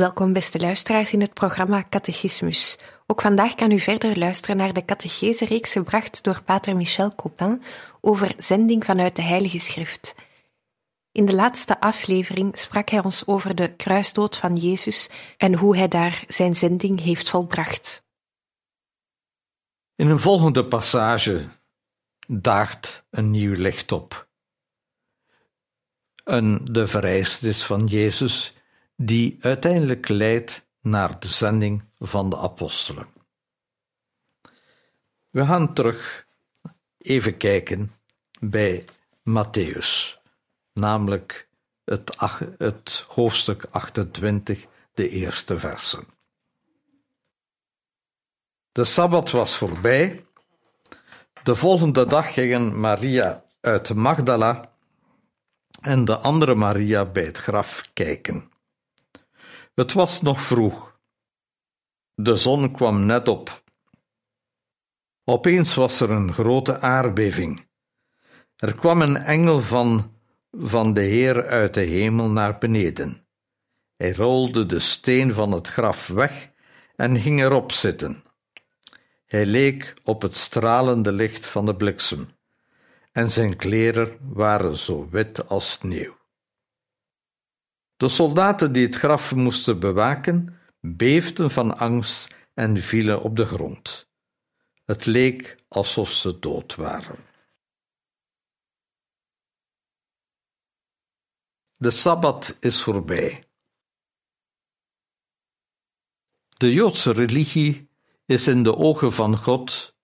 Welkom beste luisteraars in het programma Catechismus. Ook vandaag kan u verder luisteren naar de catechese-reeks gebracht door pater Michel Copin over zending vanuit de Heilige Schrift. In de laatste aflevering sprak hij ons over de kruisdood van Jezus en hoe hij daar zijn zending heeft volbracht. In een volgende passage daagt een nieuw licht op. En de vereistes van Jezus die uiteindelijk leidt naar de zending van de apostelen. We gaan terug even kijken bij Matthäus, namelijk het, het hoofdstuk 28, de eerste versen. De sabbat was voorbij. De volgende dag gingen Maria uit Magdala en de andere Maria bij het graf kijken. Het was nog vroeg. De zon kwam net op. Opeens was er een grote aardbeving. Er kwam een engel van, van de Heer uit de hemel naar beneden. Hij rolde de steen van het graf weg en ging erop zitten. Hij leek op het stralende licht van de bliksem, en zijn kleren waren zo wit als sneeuw. De soldaten die het graf moesten bewaken, beefden van angst en vielen op de grond. Het leek alsof ze dood waren. De sabbat is voorbij. De Joodse religie is in de ogen van God,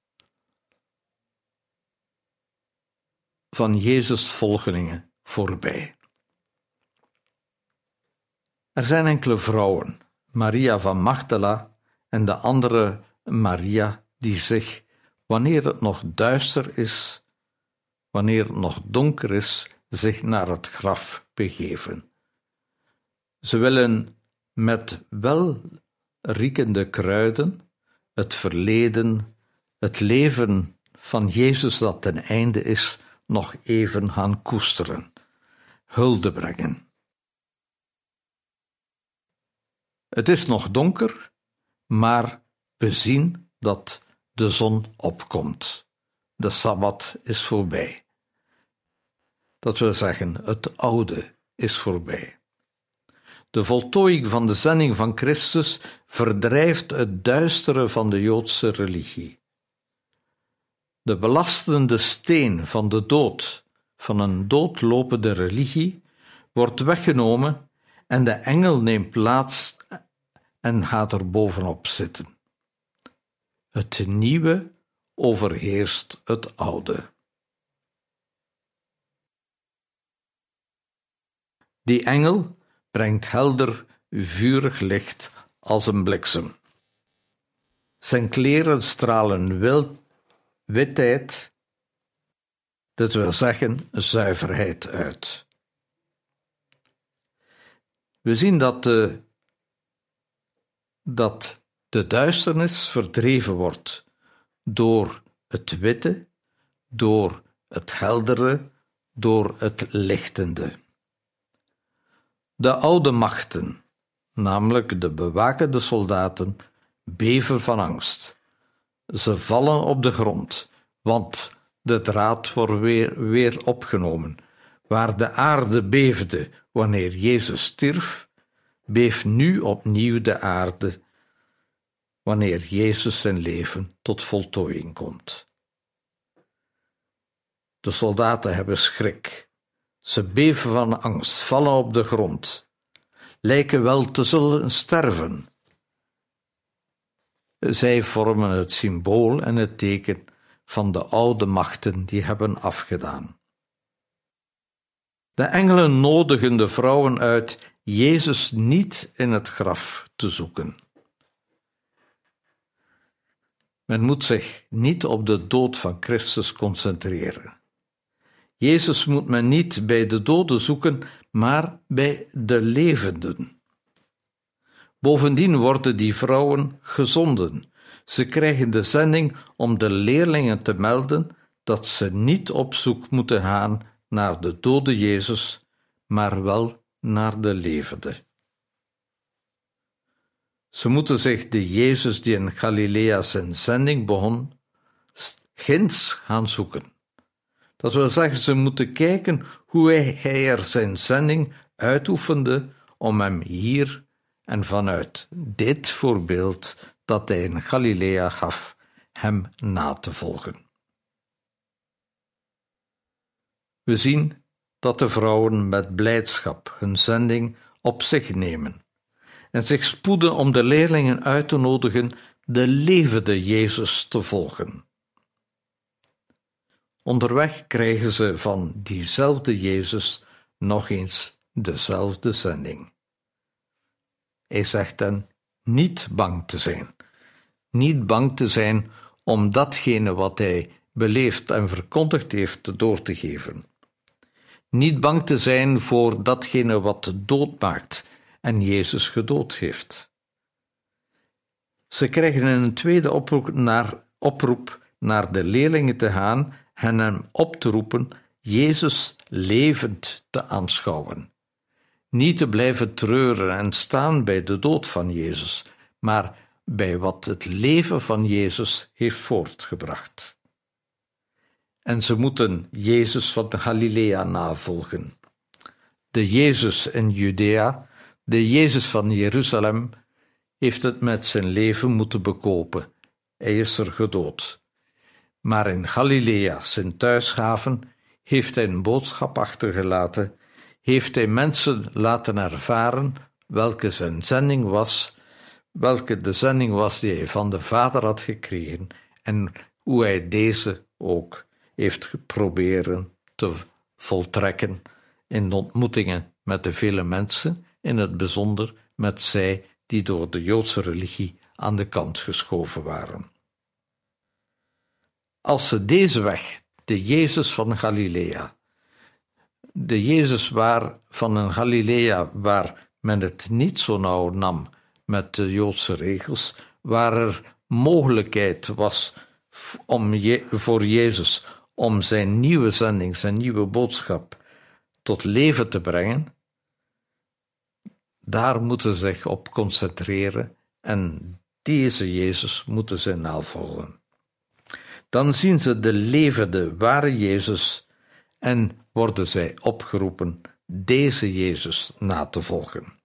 van Jezus' volgelingen, voorbij. Er zijn enkele vrouwen, Maria van Magdala en de andere Maria, die zich, wanneer het nog duister is, wanneer het nog donker is, zich naar het graf begeven. Ze willen met welriekende kruiden het verleden, het leven van Jezus dat ten einde is, nog even gaan koesteren, hulde brengen. Het is nog donker, maar we zien dat de zon opkomt. De sabbat is voorbij. Dat wil zeggen, het oude is voorbij. De voltooiing van de zending van Christus verdrijft het duistere van de Joodse religie. De belastende steen van de dood van een doodlopende religie wordt weggenomen en de engel neemt plaats en gaat er bovenop zitten. Het nieuwe overheerst het oude. Die engel brengt helder, vurig licht als een bliksem. Zijn kleren stralen wild, witheid, dat wil zeggen zuiverheid uit. We zien dat de dat de duisternis verdreven wordt door het witte, door het heldere, door het lichtende. De oude machten, namelijk de bewakende soldaten, beven van angst. Ze vallen op de grond, want de draad wordt weer, weer opgenomen. Waar de aarde beefde wanneer Jezus stierf, beeft nu opnieuw de aarde wanneer Jezus zijn leven tot voltooiing komt. De soldaten hebben schrik. Ze beven van angst, vallen op de grond, lijken wel te zullen sterven. Zij vormen het symbool en het teken van de oude machten die hebben afgedaan. De engelen nodigen de vrouwen uit Jezus niet in het graf te zoeken. Men moet zich niet op de dood van Christus concentreren. Jezus moet men niet bij de doden zoeken, maar bij de levenden. Bovendien worden die vrouwen gezonden. Ze krijgen de zending om de leerlingen te melden dat ze niet op zoek moeten gaan naar de dode Jezus, maar wel naar de levende. Ze moeten zich de Jezus die in Galilea zijn zending begon, ginds gaan zoeken. Dat wil zeggen, ze moeten kijken hoe hij er zijn zending uitoefende om hem hier en vanuit dit voorbeeld dat hij in Galilea gaf, hem na te volgen. We zien dat de vrouwen met blijdschap hun zending op zich nemen en zich spoeden om de leerlingen uit te nodigen de levende Jezus te volgen. Onderweg krijgen ze van diezelfde Jezus nog eens dezelfde zending. Hij zegt hen niet bang te zijn. Niet bang te zijn om datgene wat hij beleefd en verkondigd heeft door te geven. Niet bang te zijn voor datgene wat dood maakt en Jezus gedood heeft. Ze krijgen een tweede oproep naar, oproep naar de leerlingen te gaan en hem op te roepen Jezus levend te aanschouwen. Niet te blijven treuren en staan bij de dood van Jezus, maar bij wat het leven van Jezus heeft voortgebracht. En ze moeten Jezus van de Galilea navolgen. De Jezus in Judea, de Jezus van Jeruzalem, heeft het met zijn leven moeten bekopen. Hij is er gedood. Maar in Galilea, zijn thuishaven, heeft hij een boodschap achtergelaten, heeft hij mensen laten ervaren welke zijn zending was, welke de zending was die hij van de Vader had gekregen en hoe hij deze ook heeft geprobeerd te voltrekken in ontmoetingen met de vele mensen, in het bijzonder met zij die door de Joodse religie aan de kant geschoven waren. Als ze deze weg, de Jezus van Galilea, de Jezus waar, van een Galilea waar men het niet zo nauw nam met de Joodse regels, waar er mogelijkheid was om je, voor Jezus om zijn nieuwe zending, zijn nieuwe boodschap tot leven te brengen, daar moeten ze zich op concentreren en deze Jezus moeten ze navolgen. Dan zien ze de levende, ware Jezus en worden zij opgeroepen deze Jezus na te volgen.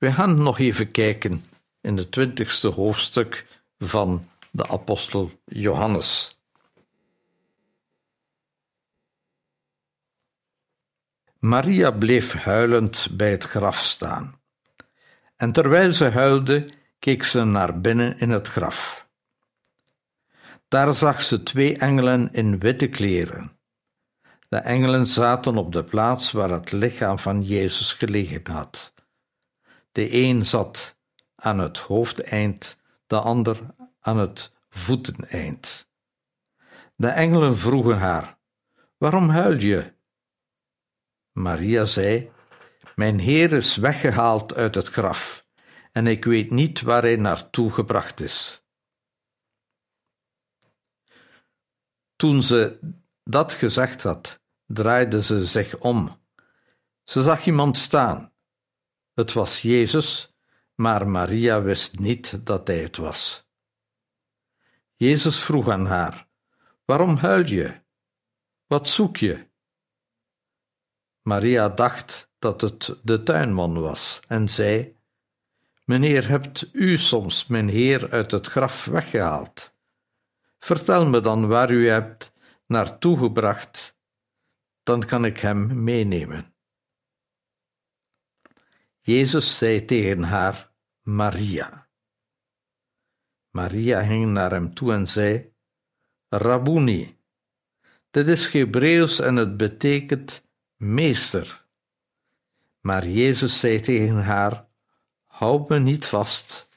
We gaan nog even kijken in het twintigste hoofdstuk van de apostel Johannes. Maria bleef huilend bij het graf staan. En terwijl ze huilde, keek ze naar binnen in het graf. Daar zag ze twee engelen in witte kleren. De engelen zaten op de plaats waar het lichaam van Jezus gelegen had. De een zat aan het hoofdeind, de ander aan het voeteneind. De engelen vroegen haar: Waarom huil je? Maria zei: Mijn Heer is weggehaald uit het graf, en ik weet niet waar hij naartoe gebracht is. Toen ze dat gezegd had, draaide ze zich om. Ze zag iemand staan. Het was Jezus, maar Maria wist niet dat hij het was. Jezus vroeg aan haar: Waarom huil je? Wat zoek je? Maria dacht dat het de tuinman was en zei: Meneer, hebt u soms mijn heer uit het graf weggehaald? Vertel me dan waar u hebt naartoe gebracht, dan kan ik hem meenemen. Jezus zei tegen haar: Maria. Maria ging naar hem toe en zei: Rabuni. Dit is Hebreeuws en het betekent meester. Maar Jezus zei tegen haar: Houd me niet vast,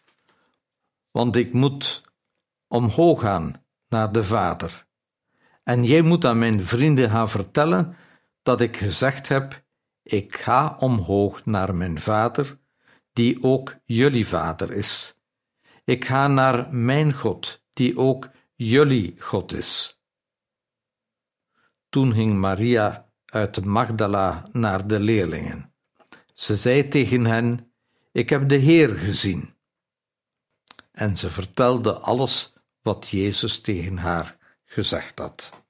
want ik moet omhoog gaan naar de Vader. En jij moet aan mijn vrienden gaan vertellen dat ik gezegd heb: Ik ga omhoog naar mijn Vader, die ook jullie Vader is. Ik ga naar mijn God, die ook jullie God is. Toen ging Maria uit Magdala naar de leerlingen. Ze zei tegen hen: Ik heb de Heer gezien. En ze vertelde alles wat Jezus tegen haar gezegd had.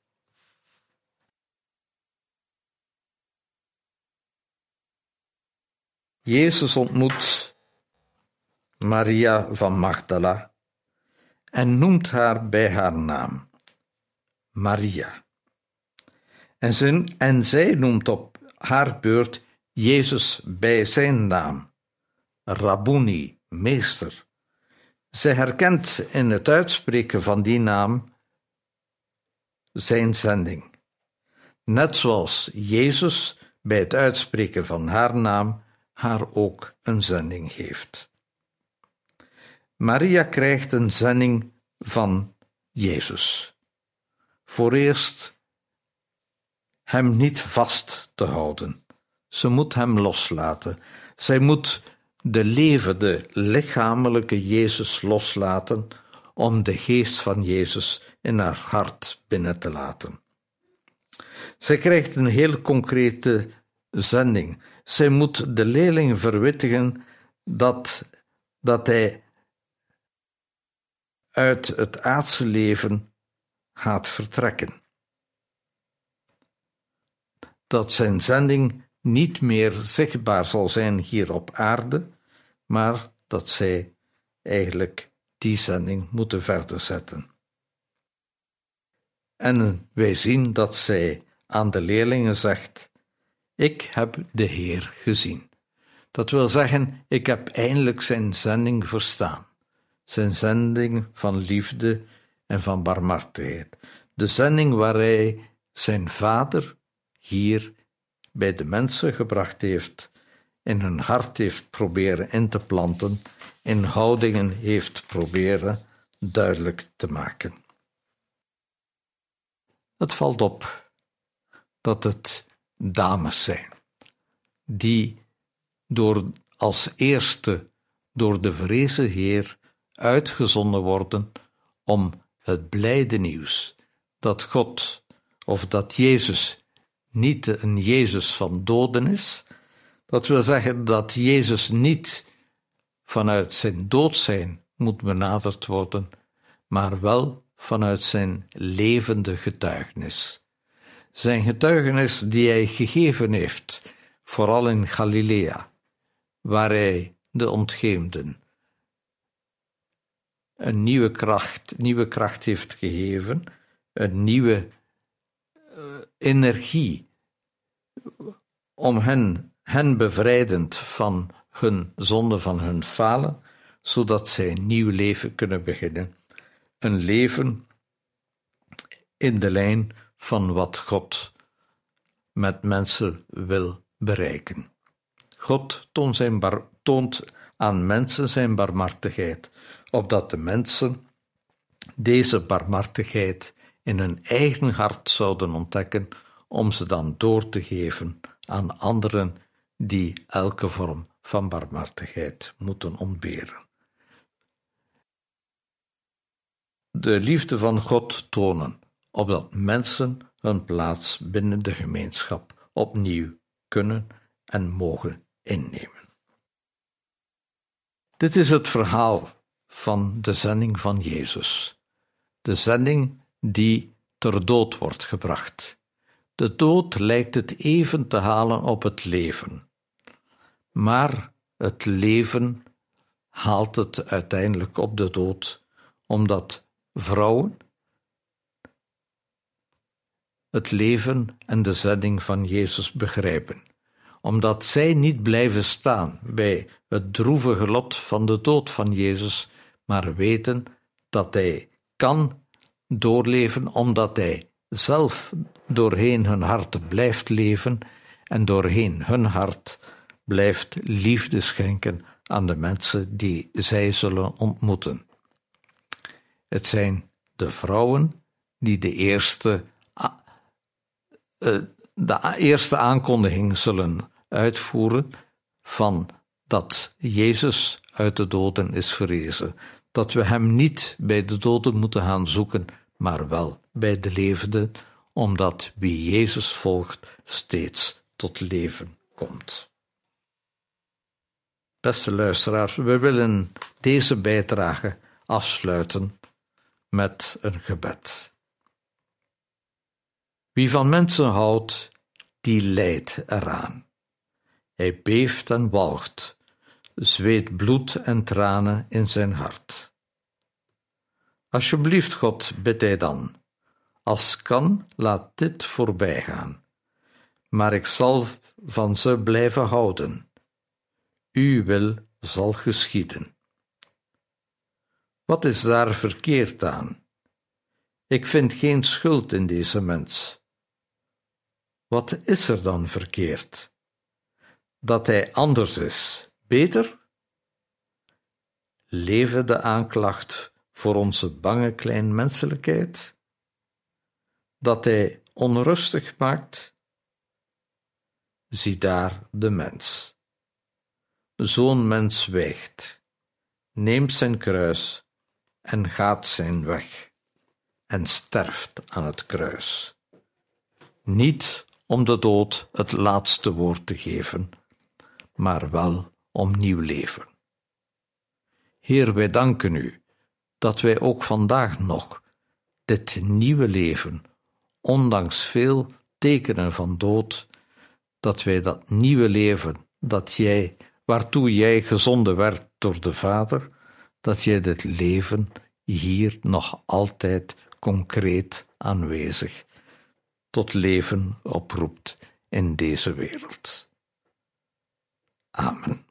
Jezus ontmoet Maria van Magdala en noemt haar bij haar naam, Maria. En, en zij noemt op haar beurt Jezus bij zijn naam, Rabuni, meester. Zij herkent in het uitspreken van die naam zijn zending. Net zoals Jezus bij het uitspreken van haar naam haar ook een zending geeft. Maria krijgt een zending van Jezus. Voor eerst hem niet vast te houden. Ze moet hem loslaten. Zij moet de levende, lichamelijke Jezus loslaten om de geest van Jezus in haar hart binnen te laten. Zij krijgt een heel concrete zending. Zij moet de leerling verwittigen dat, dat hij uit het aardse leven gaat vertrekken dat zijn zending niet meer zichtbaar zal zijn hier op aarde, maar dat zij eigenlijk die zending moeten verder zetten. En wij zien dat zij aan de leerlingen zegt: Ik heb de Heer gezien. Dat wil zeggen, ik heb eindelijk zijn zending verstaan. Zijn zending van liefde en van barmhartigheid. De zending waar hij zijn vader hier bij de mensen gebracht heeft, in hun hart heeft proberen in te planten, in houdingen heeft proberen duidelijk te maken. Het valt op dat het dames zijn, die door als eerste door de vrezen Heer uitgezonden worden om het blijde nieuws dat God of dat Jezus niet een Jezus van doden is. Dat wil zeggen dat Jezus niet vanuit zijn dood zijn moet benaderd worden, maar wel vanuit zijn levende getuigenis. Zijn getuigenis die hij gegeven heeft, vooral in Galilea, waar hij de ontgeemden een nieuwe kracht, nieuwe kracht heeft gegeven, een nieuwe uh, energie om hen, hen bevrijdend van hun zonde, van hun falen, zodat zij een nieuw leven kunnen beginnen. Een leven in de lijn van wat God met mensen wil bereiken. God toont, zijn bar, toont aan mensen zijn barmhartigheid, opdat de mensen deze barmhartigheid in hun eigen hart zouden ontdekken, om ze dan door te geven aan anderen die elke vorm van barmhartigheid moeten ontberen. De liefde van God tonen, opdat mensen hun plaats binnen de gemeenschap opnieuw kunnen en mogen innemen. Dit is het verhaal van de zending van Jezus. De zending die ter dood wordt gebracht. De dood lijkt het even te halen op het leven. Maar het leven haalt het uiteindelijk op de dood, omdat vrouwen het leven en de zending van Jezus begrijpen, omdat zij niet blijven staan bij het droevige lot van de dood van Jezus, maar weten dat hij kan doorleven omdat hij zelf doorheen hun hart blijft leven en doorheen hun hart blijft liefde schenken aan de mensen die zij zullen ontmoeten. Het zijn de vrouwen die de eerste, de eerste aankondiging zullen uitvoeren van dat Jezus uit de doden is verrezen. Dat we Hem niet bij de doden moeten gaan zoeken, maar wel bij de levenden, omdat wie Jezus volgt steeds tot leven komt. Beste luisteraars, we willen deze bijdrage afsluiten met een gebed. Wie van mensen houdt, die lijdt eraan. Hij beeft en walgt, zweet bloed en tranen in zijn hart. Alsjeblieft, God, bid hij dan. Als kan, laat dit voorbij gaan. Maar ik zal van ze blijven houden. Uw wil zal geschieden. Wat is daar verkeerd aan? Ik vind geen schuld in deze mens. Wat is er dan verkeerd? Dat hij anders is, beter? Leven de aanklacht voor onze bange klein menselijkheid? Dat hij onrustig maakt? Zie daar de mens. Zo'n mens weegt, neemt zijn kruis en gaat zijn weg en sterft aan het kruis. Niet om de dood het laatste woord te geven, maar wel om nieuw leven. Heer, wij danken u dat wij ook vandaag nog dit nieuwe leven, ondanks veel tekenen van dood, dat wij dat nieuwe leven dat jij, waartoe jij gezonden werd door de Vader, dat jij dit leven hier nog altijd concreet aanwezig tot leven oproept in deze wereld. Amen.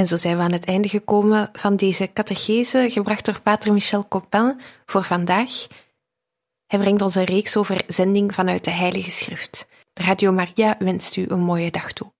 En zo zijn we aan het einde gekomen van deze catechese, gebracht door Pater Michel Copin voor vandaag. Hij brengt ons een reeks over zending vanuit de Heilige Schrift. Radio Maria wenst u een mooie dag toe.